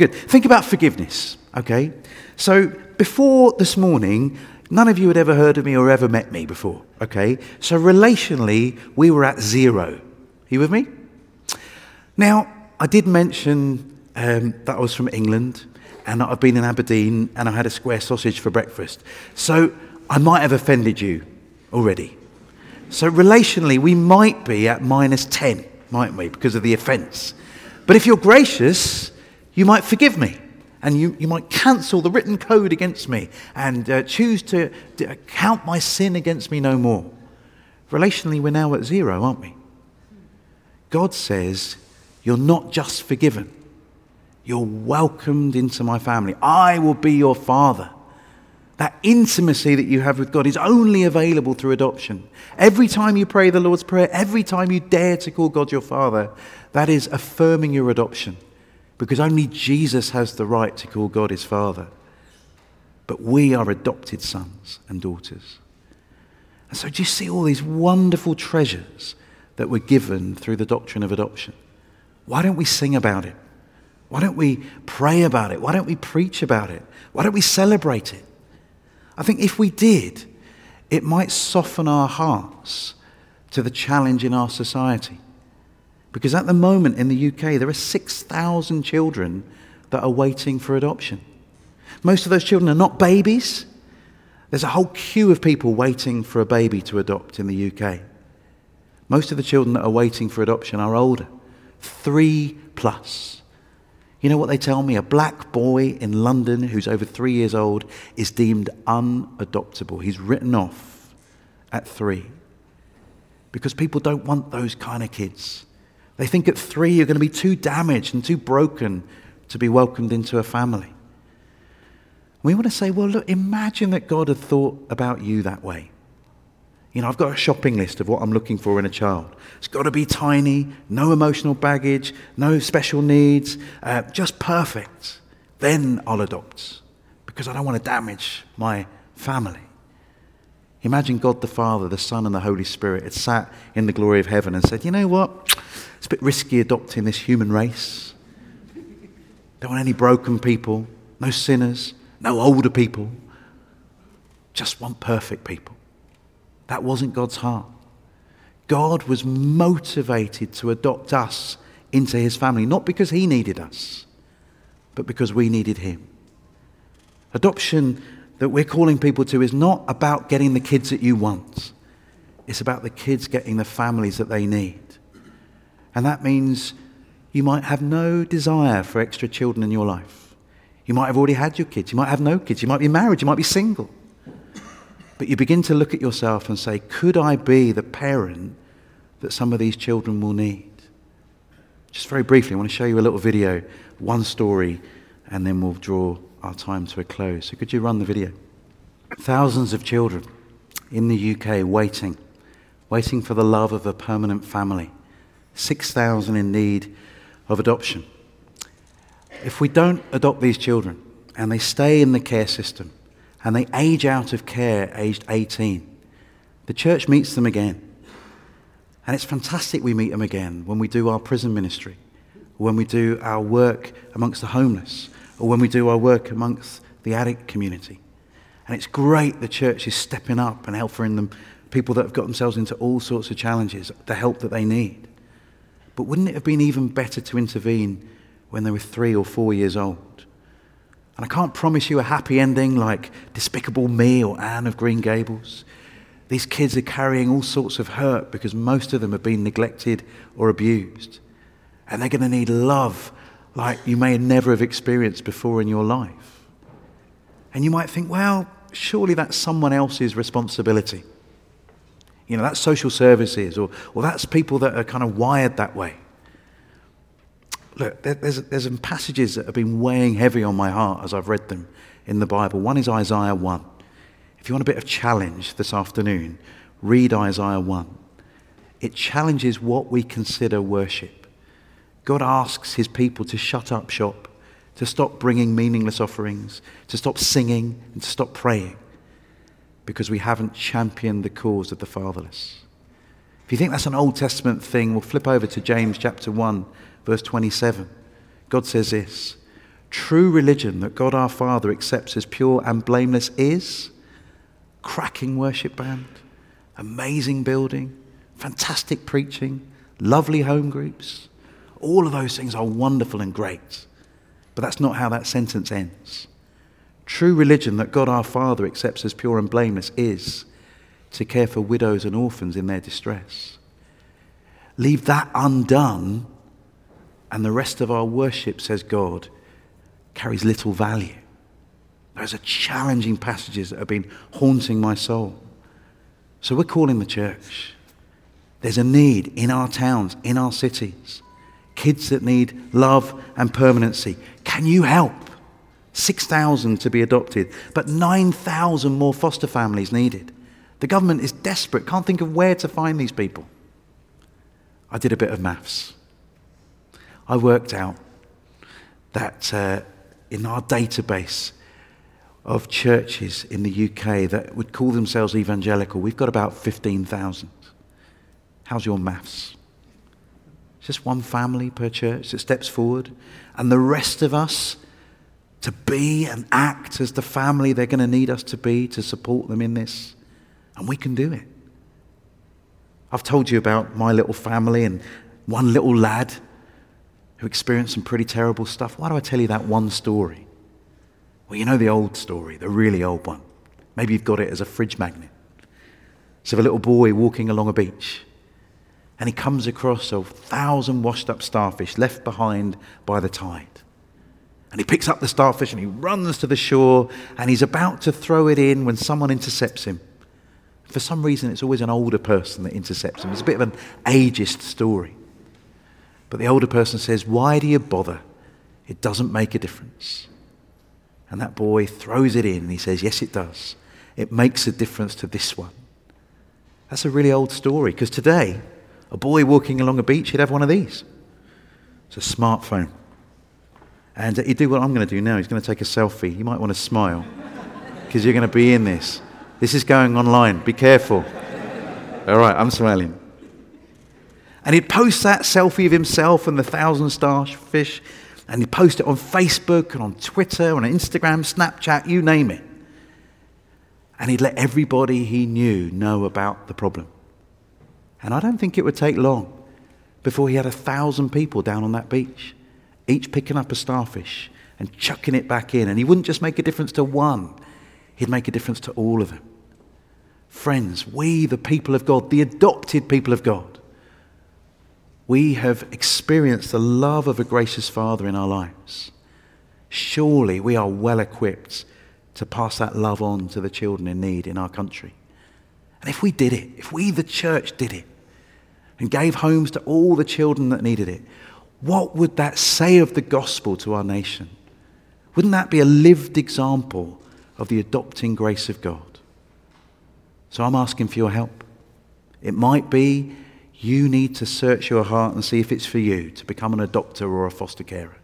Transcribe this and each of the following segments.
Good. Think about forgiveness, okay? So before this morning, none of you had ever heard of me or ever met me before, okay? So relationally, we were at zero. Are you with me? Now, I did mention um, that I was from England and I've been in Aberdeen and I had a square sausage for breakfast. So I might have offended you already. So relationally, we might be at minus 10, mightn't we, because of the offense. But if you're gracious, you might forgive me and you, you might cancel the written code against me and uh, choose to, to count my sin against me no more. Relationally, we're now at zero, aren't we? God says, You're not just forgiven, you're welcomed into my family. I will be your father. That intimacy that you have with God is only available through adoption. Every time you pray the Lord's Prayer, every time you dare to call God your Father, that is affirming your adoption because only Jesus has the right to call God his Father. But we are adopted sons and daughters. And so, do you see all these wonderful treasures that were given through the doctrine of adoption? Why don't we sing about it? Why don't we pray about it? Why don't we preach about it? Why don't we celebrate it? I think if we did, it might soften our hearts to the challenge in our society. Because at the moment in the UK, there are 6,000 children that are waiting for adoption. Most of those children are not babies. There's a whole queue of people waiting for a baby to adopt in the UK. Most of the children that are waiting for adoption are older, three plus. You know what they tell me? A black boy in London who's over three years old is deemed unadoptable. He's written off at three because people don't want those kind of kids. They think at three you're going to be too damaged and too broken to be welcomed into a family. We want to say, well, look, imagine that God had thought about you that way. You know, I've got a shopping list of what I'm looking for in a child. It's got to be tiny, no emotional baggage, no special needs, uh, just perfect. Then I'll adopt because I don't want to damage my family. Imagine God the Father, the Son, and the Holy Spirit had sat in the glory of heaven and said, You know what? It's a bit risky adopting this human race. Don't want any broken people, no sinners, no older people. Just want perfect people. That wasn't God's heart. God was motivated to adopt us into his family, not because he needed us, but because we needed him. Adoption that we're calling people to is not about getting the kids that you want, it's about the kids getting the families that they need. And that means you might have no desire for extra children in your life. You might have already had your kids. You might have no kids. You might be married. You might be single. But you begin to look at yourself and say, could I be the parent that some of these children will need? Just very briefly, I want to show you a little video, one story, and then we'll draw our time to a close. So could you run the video? Thousands of children in the UK waiting, waiting for the love of a permanent family. 6,000 in need of adoption. If we don't adopt these children and they stay in the care system and they age out of care aged 18, the church meets them again. And it's fantastic we meet them again when we do our prison ministry, when we do our work amongst the homeless, or when we do our work amongst the addict community. And it's great the church is stepping up and offering them people that have got themselves into all sorts of challenges the help that they need. But wouldn't it have been even better to intervene when they were three or four years old? And I can't promise you a happy ending like Despicable Me or Anne of Green Gables. These kids are carrying all sorts of hurt because most of them have been neglected or abused. And they're going to need love like you may never have experienced before in your life. And you might think, well, surely that's someone else's responsibility. You know, that's social services, or, or that's people that are kind of wired that way. Look, there's, there's some passages that have been weighing heavy on my heart as I've read them in the Bible. One is Isaiah 1. If you want a bit of challenge this afternoon, read Isaiah 1. It challenges what we consider worship. God asks his people to shut up shop, to stop bringing meaningless offerings, to stop singing, and to stop praying because we haven't championed the cause of the fatherless. If you think that's an Old Testament thing, we'll flip over to James chapter 1, verse 27. God says this True religion that God our Father accepts as pure and blameless is cracking worship band, amazing building, fantastic preaching, lovely home groups. All of those things are wonderful and great. But that's not how that sentence ends. True religion that God our Father accepts as pure and blameless is to care for widows and orphans in their distress. Leave that undone, and the rest of our worship, says God, carries little value. Those are challenging passages that have been haunting my soul. So we're calling the church. There's a need in our towns, in our cities. Kids that need love and permanency. Can you help? 6,000 to be adopted, but 9,000 more foster families needed. The government is desperate, can't think of where to find these people. I did a bit of maths. I worked out that uh, in our database of churches in the UK that would call themselves evangelical, we've got about 15,000. How's your maths? Just one family per church that steps forward, and the rest of us to be and act as the family they're going to need us to be to support them in this. And we can do it. I've told you about my little family and one little lad who experienced some pretty terrible stuff. Why do I tell you that one story? Well, you know the old story, the really old one. Maybe you've got it as a fridge magnet. It's of a little boy walking along a beach, and he comes across a thousand washed up starfish left behind by the tide. And he picks up the starfish and he runs to the shore, and he's about to throw it in when someone intercepts him. For some reason, it's always an older person that intercepts him. It's a bit of an ageist story. But the older person says, Why do you bother? It doesn't make a difference. And that boy throws it in and he says, Yes, it does. It makes a difference to this one. That's a really old story because today, a boy walking along a beach, he'd have one of these. It's a smartphone. And he'd do what I'm going to do now. He's going to take a selfie. You might want to smile because you're going to be in this. This is going online. Be careful. All right, I'm smiling. And he'd post that selfie of himself and the thousand starfish, and he'd post it on Facebook and on Twitter, on Instagram, Snapchat, you name it. And he'd let everybody he knew know about the problem. And I don't think it would take long before he had a thousand people down on that beach, each picking up a starfish and chucking it back in. And he wouldn't just make a difference to one, he'd make a difference to all of them. Friends, we, the people of God, the adopted people of God, we have experienced the love of a gracious Father in our lives. Surely we are well equipped to pass that love on to the children in need in our country. And if we did it, if we, the church, did it, and gave homes to all the children that needed it, what would that say of the gospel to our nation? Wouldn't that be a lived example of the adopting grace of God? So I'm asking for your help. It might be you need to search your heart and see if it's for you to become an adopter or a foster carer.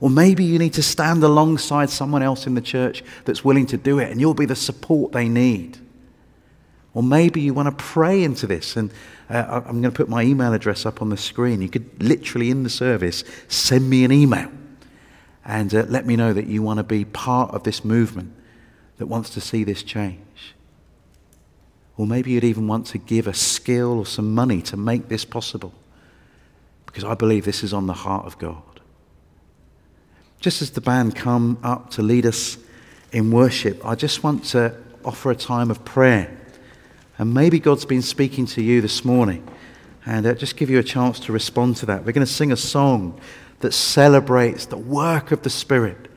Or maybe you need to stand alongside someone else in the church that's willing to do it and you'll be the support they need. Or maybe you want to pray into this. And uh, I'm going to put my email address up on the screen. You could literally, in the service, send me an email and uh, let me know that you want to be part of this movement that wants to see this change. Or maybe you'd even want to give a skill or some money to make this possible. Because I believe this is on the heart of God. Just as the band come up to lead us in worship, I just want to offer a time of prayer. And maybe God's been speaking to you this morning. And uh, just give you a chance to respond to that. We're going to sing a song that celebrates the work of the Spirit.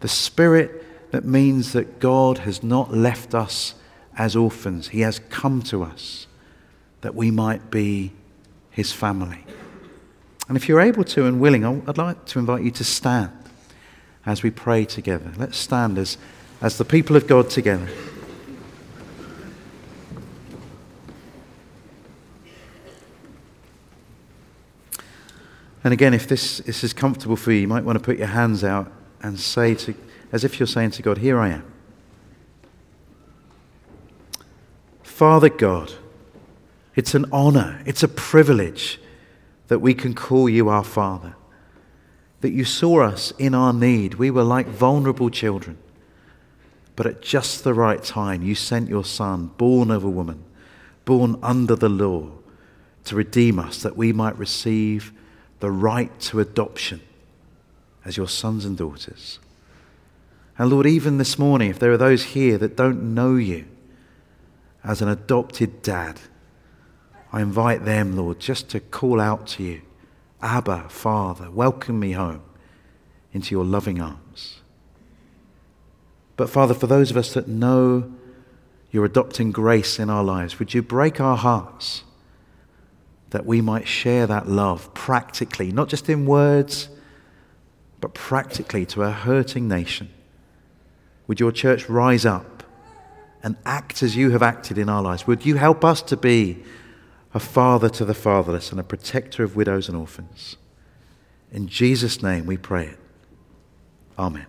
The Spirit that means that God has not left us as orphans. He has come to us that we might be his family. And if you're able to and willing, I'd like to invite you to stand as we pray together. Let's stand as, as the people of God together. And again, if this, this is comfortable for you, you might want to put your hands out and say to, as if you're saying to God, Here I am. Father God, it's an honor, it's a privilege that we can call you our Father. that you saw us in our need. We were like vulnerable children. But at just the right time, you sent your Son, born of a woman, born under the law, to redeem us that we might receive the right to adoption as your sons and daughters. And Lord, even this morning, if there are those here that don't know you as an adopted dad, I invite them, Lord, just to call out to you Abba, Father, welcome me home into your loving arms. But Father, for those of us that know your adopting grace in our lives, would you break our hearts that we might share that love practically, not just in words, but practically to a hurting nation? Would your church rise up and act as you have acted in our lives? Would you help us to be a father to the fatherless and a protector of widows and orphans? In Jesus' name we pray it. Amen.